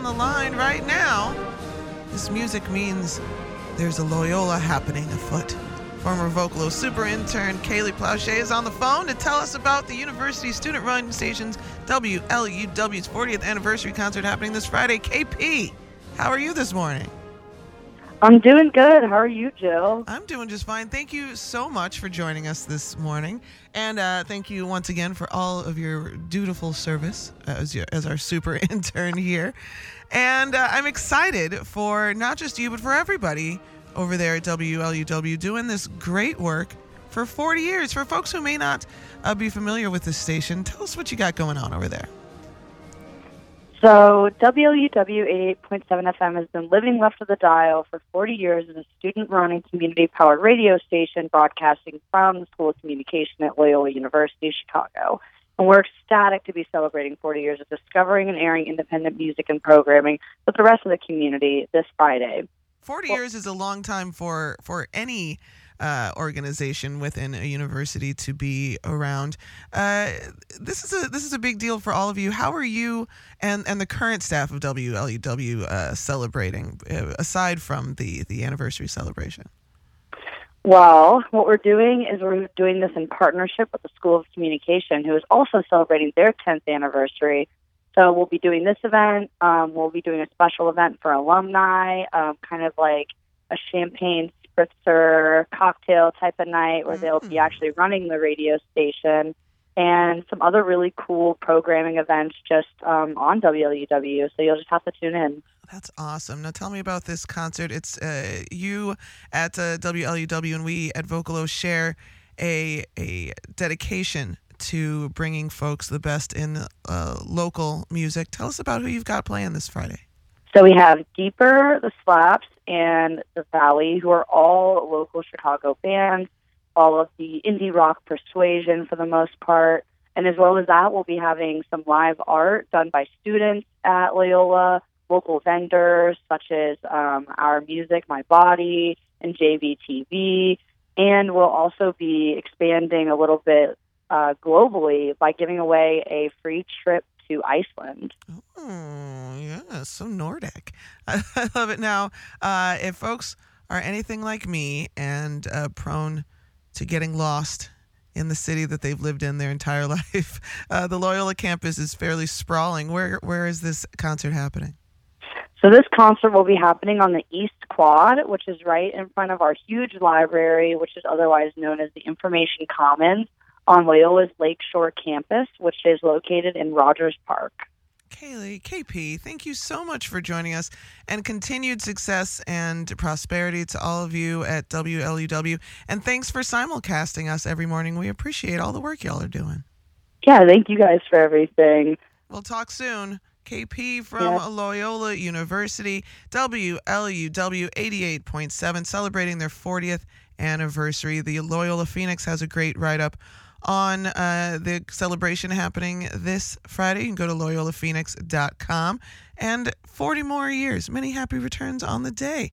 on the line right now. This music means there's a Loyola happening afoot. Former Vocalo super intern Kaylie Plauche is on the phone to tell us about the university student run station's WLUW's 40th anniversary concert happening this Friday. KP, how are you this morning? I'm doing good. How are you, Jill? I'm doing just fine. Thank you so much for joining us this morning. And uh, thank you once again for all of your dutiful service as, your, as our super intern here. And uh, I'm excited for not just you, but for everybody over there at WLUW doing this great work for 40 years. For folks who may not uh, be familiar with this station, tell us what you got going on over there. So, WLUW 88.7 FM has been living left of the dial for 40 years as a student run and community powered radio station broadcasting from the School of Communication at Loyola University, Chicago. And we're ecstatic to be celebrating 40 years of discovering and airing independent music and programming with the rest of the community this Friday. 40 well, years is a long time for, for any uh, organization within a university to be around. Uh, this is a this is a big deal for all of you. How are you and, and the current staff of WLUW uh, celebrating uh, aside from the the anniversary celebration? Well, what we're doing is we're doing this in partnership with the School of Communication, who is also celebrating their 10th anniversary. So we'll be doing this event. Um, we'll be doing a special event for alumni, um, kind of like a champagne spritzer cocktail type of night where mm-hmm. they'll be mm. actually running the radio station and some other really cool programming events just um, on WLUW. So you'll just have to tune in. That's awesome. Now tell me about this concert. It's uh, you at uh, WLUW and we at Vocalo share a a dedication to bringing folks the best in uh, local music. Tell us about who you've got playing this Friday. So we have Deeper, The Slaps, and The Valley, who are all local Chicago bands, all of the indie rock persuasion for the most part. And as well as that, we'll be having some live art done by students at Loyola, local vendors such as um, Our Music, My Body, and JVTV. And we'll also be expanding a little bit uh, globally by giving away a free trip to Iceland. Oh, yeah, so Nordic. I, love it. Now, uh, if folks are anything like me and uh, prone to getting lost in the city that they've lived in their entire life, uh, the Loyola campus is fairly sprawling. Where where is this concert happening? So this concert will be happening on the East Quad, which is right in front of our huge library, which is otherwise known as the Information Commons on Loyola's Lakeshore campus, which is located in Rogers Park. Kaylie, KP, thank you so much for joining us and continued success and prosperity to all of you at WLUW. And thanks for simulcasting us every morning. We appreciate all the work y'all are doing. Yeah, thank you guys for everything. We'll talk soon. KP from yeah. Loyola University, WLUW 88.7, celebrating their 40th anniversary. The Loyola Phoenix has a great write up on uh, the celebration happening this Friday. You can go to loyolaphoenix.com and 40 more years. Many happy returns on the day.